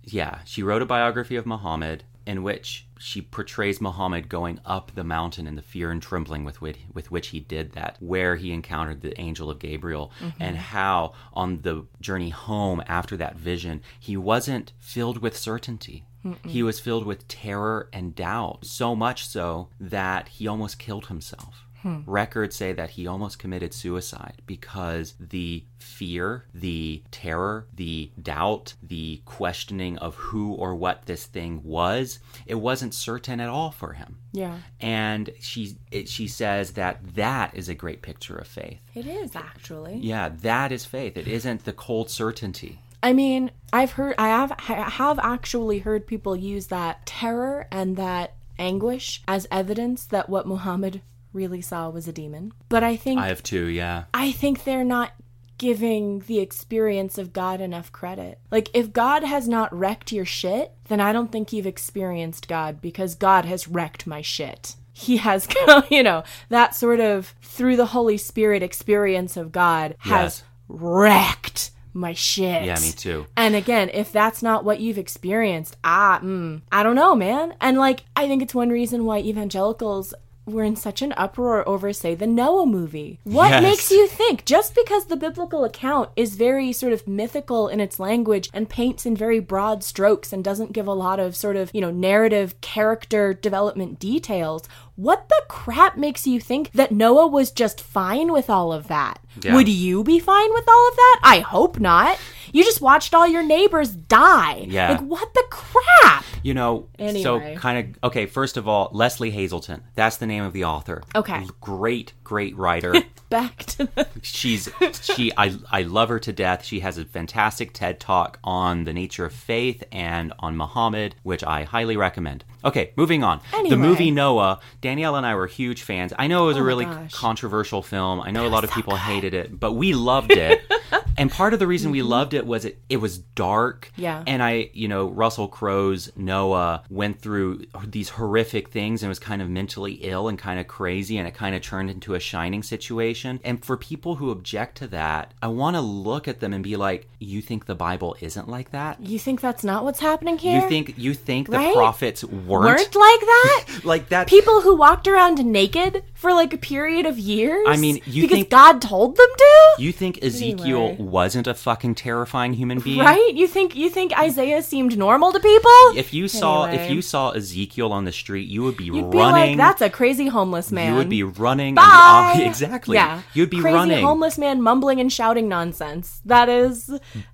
A: yeah, she wrote a biography of Muhammad in which she portrays Muhammad going up the mountain in the fear and trembling with which, with which he did that, where he encountered the angel of Gabriel, mm-hmm. and how on the journey home after that vision, he wasn't filled with certainty. He was filled with terror and doubt, so much so that he almost killed himself. Hmm. Records say that he almost committed suicide because the fear, the terror, the doubt, the questioning of who or what this thing was, it wasn't certain at all for him.
B: Yeah.
A: And she it, she says that that is a great picture of faith.
B: It is, actually.
A: Yeah, that is faith. It isn't the cold certainty.
B: I mean, I've heard, I have, I have actually heard people use that terror and that anguish as evidence that what Muhammad really saw was a demon. But I think,
A: I have two, yeah.
B: I think they're not giving the experience of God enough credit. Like, if God has not wrecked your shit, then I don't think you've experienced God because God has wrecked my shit. He has, you know, that sort of through the Holy Spirit experience of God has
A: Yes.
B: wrecked my shit.
A: Yeah, me too.
B: And again, if that's not what you've experienced, ah, mm, I don't know, man. And like, I think it's one reason why evangelicals were in such an uproar over, say, the Noah movie. What
A: Yes.
B: makes you think just because the biblical account is very sort of mythical in its language and paints in very broad strokes and doesn't give a lot of sort of, you know, narrative character development details, what the crap makes you think that Noah was just fine with all of that?
A: Yeah.
B: Would you be fine with all of that? I hope not. You just watched all your neighbors die.
A: Yeah.
B: Like, what the crap?
A: You know,
B: Anyway.
A: so kind of okay. First of all, Lesley Hazleton. That's the name of the author.
B: Okay.
A: Great, great writer.
B: Back to the.
A: She's she. I I love her to death. She has a fantastic TED talk on the nature of faith and on Muhammad, which I highly recommend. Okay, moving on.
B: Anyway.
A: The movie Noah, Danielle and I were huge fans. I know it was a
B: Oh my
A: really
B: gosh.
A: controversial film. I know a lot of people hated it, but we loved it. and part of the reason we loved it was it, it was dark.
B: Mm-hmm. Yeah.
A: And I, you know, Russell Crowe's Noah went through these horrific things and was kind of mentally ill and kind of crazy and it kind of turned into a shining situation. And for people who object to that, I want to look at them and be like, you think the Bible isn't like that?
B: You think that's not what's happening here?
A: You think you think the
B: Right?
A: prophets weren't,
B: weren't like that?
A: like that?
B: People who walked around naked for like a period of years?
A: I mean, you
B: because
A: think-
B: God told them to?
A: You think Ezekiel
B: Anyway.
A: wasn't a fucking terrifying human being?
B: Right? You think you think Isaiah seemed normal to people?
A: If you saw if you saw Ezekiel on the street, you would be
B: You'd be
A: running.
B: like, that's a crazy homeless man.
A: you would be running.
B: Bye.
A: And the, exactly.
B: Yeah.
A: You'd be
B: Crazy
A: running.
B: homeless man mumbling and shouting nonsense. That is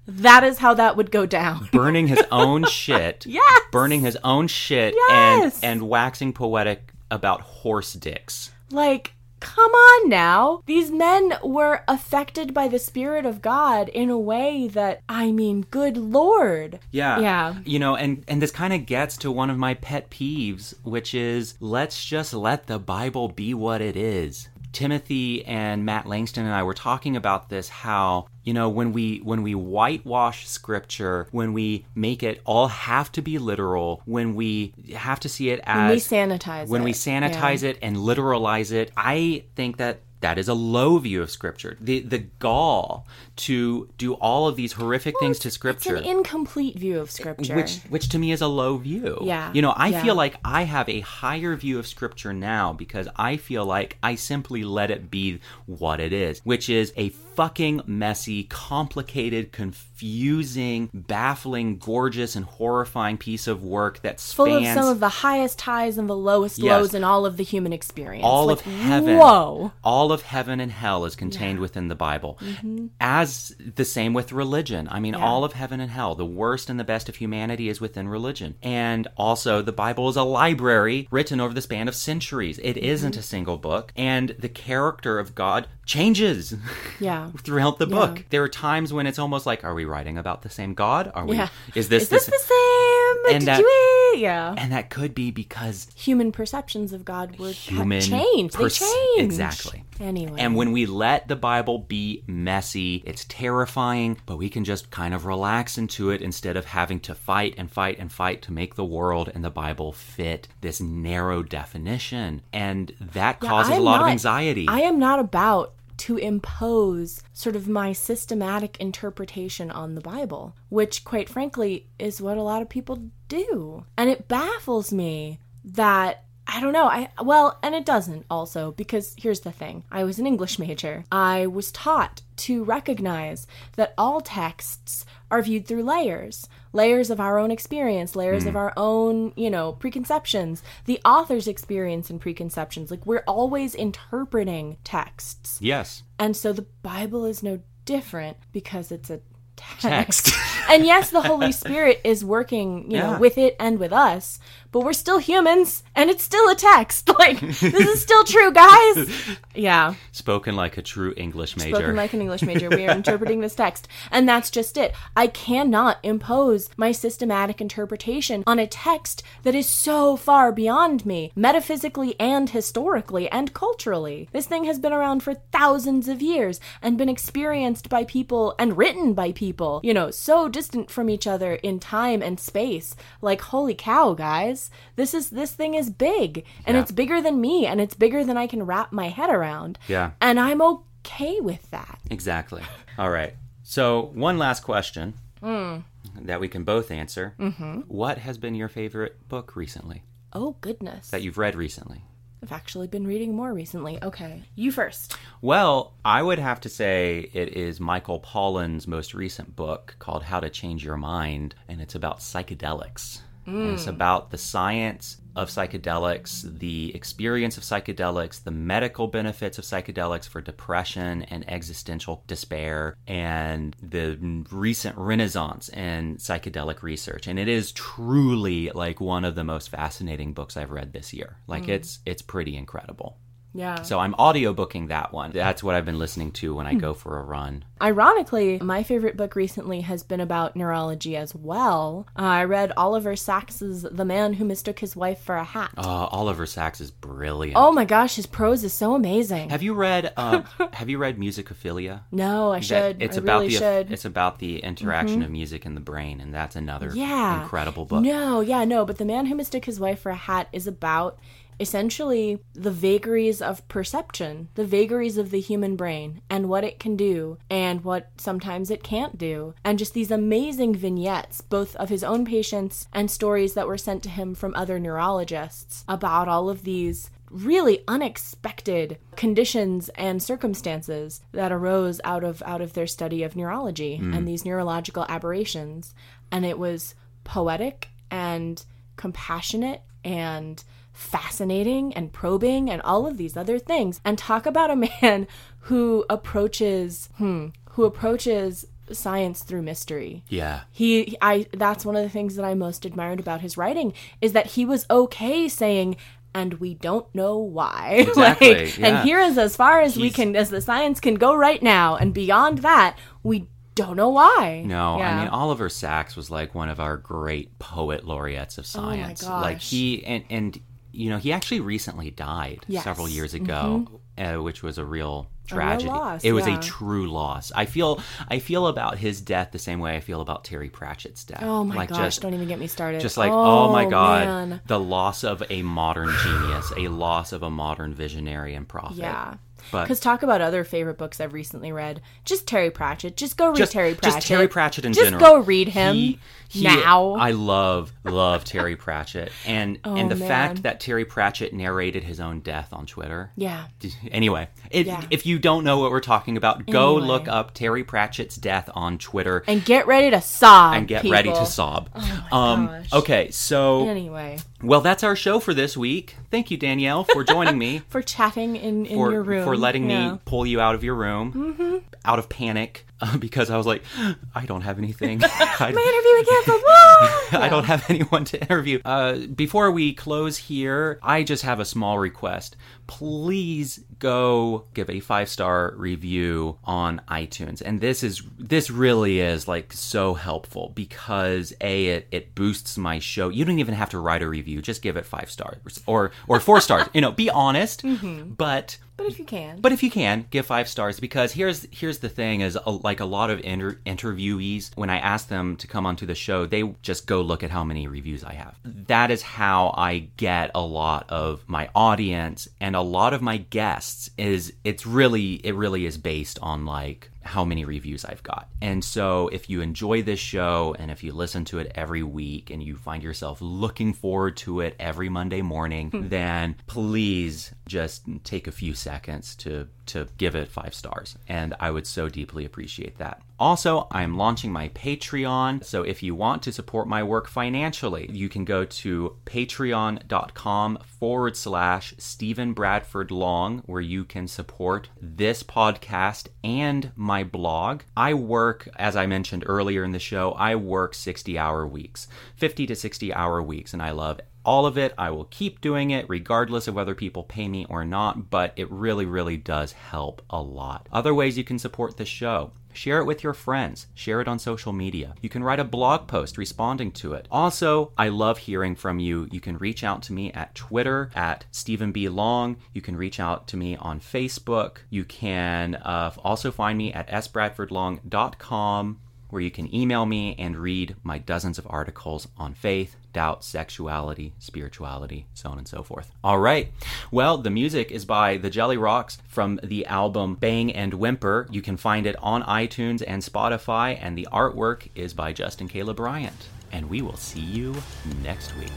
B: that is how that would go down.
A: burning his own shit.
B: Yeah.
A: Burning his own shit
B: Yes.
A: and and waxing poetic about horse dicks.
B: Like, come on now. These men were affected by the Spirit of God in a way that, I mean, good Lord.
A: Yeah.
B: Yeah.
A: You know, and and this kind of gets to one of my pet peeves, which is let's just let the Bible be what it is. Timothy and Matt Langston and I were talking about this how you know when we when we whitewash scripture when we make it all have to be literal when we have to see it as
B: When we sanitize
A: when
B: it.
A: we sanitize it and literalize it i think that that is a low view of scripture the the gall to do all of these horrific things to
B: It's
A: scripture
B: an incomplete view of Scripture.
A: which which to me is a low view.
B: Yeah,
A: You know, I
B: yeah.
A: feel like I have a higher view of scripture now because I feel like I simply let it be what it is, which is a fucking messy, complicated, confusing, baffling, gorgeous and horrifying piece of work that spans
B: full of some of the highest highs and the lowest
A: Yes.
B: lows in all of the human experience.
A: all
B: Like,
A: of heaven.
B: Whoa.
A: All of heaven and hell is contained within the Bible. Mm-hmm. As the same with religion. I mean.
B: Yeah.
A: all of heaven and hell, the worst and the best of humanity is within religion. And also, the Bible is a library written over the span of centuries. It
B: Mm-hmm.
A: not a single book. And the character of God changes
B: Yeah.
A: throughout the
B: Yeah.
A: book. There are times when it's almost like, are we writing about the same God? Are we?
B: Yeah.
A: Is this,
B: Is this
A: the
B: the same?
A: And
B: Did
A: that-
B: you? Yeah.
A: And that could be because
B: Human perceptions of God were
A: Human
B: changed.
A: pers-
B: they changed.
A: exactly.
B: Anyway.
A: And when we let the Bible be messy, it's terrifying, but we can just kind of relax into it instead of having to fight and fight and fight to make the world and the Bible fit this narrow definition. And that
B: Yeah,
A: causes a lot of anxiety.
B: I am not about to impose sort of my systematic interpretation on the Bible, which, quite frankly, is what a lot of people do. And it baffles me that. I don't know. I well, and it doesn't also because here's the thing. I was an English major. I was taught to recognize that all texts are viewed through layers. Layers of our own experience, layers of hmm. our own, you know, preconceptions, the author's experience and preconceptions. Like we're always interpreting texts.
A: yes.
B: And so the Bible is no different because it's a text.
A: Text.
B: and yes, the Holy Spirit is working, you know, with it and with us, but we're still humans and it's still a text. Like this is still true, guys. Yeah.
A: Spoken like a true English major.
B: Spoken like an English major. We are interpreting this text. And that's just it. I cannot impose my systematic interpretation on a text that is so far beyond me, metaphysically and historically and culturally. This thing has been around for thousands of years and been experienced by people and written by people, you know, so distant from each other in time and space. Like, holy cow, guys. This is, this thing is big and
A: Yeah.
B: it's bigger than me and it's bigger than I can wrap my head around.
A: Yeah.
B: And I'm okay with that.
A: Exactly. All right. So, one last question
B: Hmm.
A: that we can both answer. Mm-hmm. What has been your favorite book recently
B: Oh, goodness.
A: that you've read recently?
B: I've actually been reading more recently. Okay. You first.
A: Well, I would have to say it is Michael Pollan's most recent book called How to Change Your Mind, and it's about psychedelics. And it's mm. about the science of psychedelics, the experience of psychedelics, the medical benefits of psychedelics for depression and existential despair, and the recent renaissance in psychedelic research. And it is truly like one of the most fascinating books I've read this year. Like mm. it's it's pretty incredible.
B: Yeah.
A: So I'm audiobooking that one. That's what I've been listening to when I
B: Hmm.
A: go for a run.
B: Ironically, my favorite book recently has been about neurology as well. Uh, I read Oliver Sacks's The Man Who Mistook His Wife for a Hat.
A: Uh, Oliver Sacks is brilliant.
B: Oh my gosh, his prose is so amazing.
A: Have you read uh, Have you read Musicophilia?
B: no, I
A: That-
B: should.
A: it's
B: I
A: about
B: really
A: the
B: should. Mm-hmm.
A: it's about the interaction of music and the brain, and that's another
B: yeah.
A: incredible book.
B: No, yeah, no, but The Man Who Mistook His Wife for a Hat is about essentially the vagaries of perception, the vagaries of the human brain, and what it can do, and what sometimes it can't do. And just these amazing vignettes, both of his own patients and stories that were sent to him from other neurologists about all of these really unexpected conditions and circumstances that arose out of out of their study of neurology hmm. and these neurological aberrations and it was poetic and compassionate and fascinating and probing and all of these other things. And talk about a man who approaches hmm who approaches science through mystery.
A: Yeah,
B: he i that's one of the things that i most admired about his writing is that he was okay saying and we don't know why.
A: Exactly,
B: like,
A: yeah.
B: and here is as far as we can as the science can go right now. And beyond that we don't know why
A: No,
B: Yeah.
A: I mean Oliver Sacks was like one of our great poet laureates of science.
B: Oh.
A: Like he and and you know he actually recently died
B: Yes. Mm-hmm.
A: several years ago, uh, which was a real tragedy.
B: loss,
A: it was
B: yeah.
A: a true loss. I feel I feel about his death the same way I feel about Terry Pratchett's death.
B: oh my
A: like
B: gosh
A: just
B: don't even get me started
A: just like oh, my god,
B: man.
A: the loss of a modern genius, a loss of a modern visionary and prophet.
B: yeah because talk about other favorite books I've recently read. Just Terry Pratchett. Just go read
A: just
B: Terry Pratchett.
A: Just Terry Pratchett in
B: Just
A: general.
B: go read him
A: He- he-
B: now.
A: I love love Terry Pratchett, and and the
B: Oh, man.
A: fact that Terry Pratchett narrated his own death on Twitter.
B: yeah.
A: Anyway, it,
B: Yeah.
A: if you don't know what we're talking about, go
B: Anyway.
A: look up Terry Pratchett's death on Twitter
B: And get ready to sob.
A: and get
B: people.
A: ready to sob.
B: my
A: um,
B: gosh.
A: okay, so
B: Anyway,
A: well, that's our show for this week. Thank you, Danielle, for joining me.
B: for chatting in, in
A: for,
B: your room.
A: for letting
B: Yeah.
A: me pull you out of your room
B: Mm-hmm.
A: out of panic uh, because I was like, I don't have anything. I,
B: My interview. Woo!
A: I don't have anyone to interview. Uh, before we close here, I just have a small request. Please go give a five star review on iTunes, and this is this really is like so helpful because a it, it boosts my show. You don't even have to write a review; just give it five stars or or four stars. You know, be honest, mm-hmm. but
B: But if you can.
A: but if you can, give five stars because here's here's the thing: is a, like a lot of inter- interviewees, when I ask them to come onto the show, they just go look at how many reviews I have. That is how I get a lot of my audience and a lot of my guests. Is it's really it really is based on like how many reviews I've got. And so if you enjoy this show and if you listen to it every week and you find yourself looking forward to it every Monday morning, hmm. then please just take a few seconds to to give it 5 stars and I would so deeply appreciate that. Also, I'm launching my Patreon, so if you want to support my work financially, you can go to patreon.com forward slash Stephen Bradford Long, where you can support this podcast and my blog. I work, as I mentioned earlier in the show, I work 60 hour weeks, 50 to 60 hour weeks, and I love all of it. I will keep doing it regardless of whether people pay me or not, but it really, really does help a lot. Other ways you can support the show. Share it with your friends. Share it on social media. You can write a blog post responding to it. Also, I love hearing from you. You can reach out to me at Twitter at Stephen B. Long. You can reach out to me on Facebook. You can uh, also find me at sbradfordlong.com where you can email me and read my dozens of articles on faith, doubt, sexuality, spirituality, so on and so forth. All right. Well, the music is by the Jellyrox from the album Bang and Whimper. You can find it on iTunes and Spotify, and the artwork is by Justin Caleb Bryant. And we will see you next week.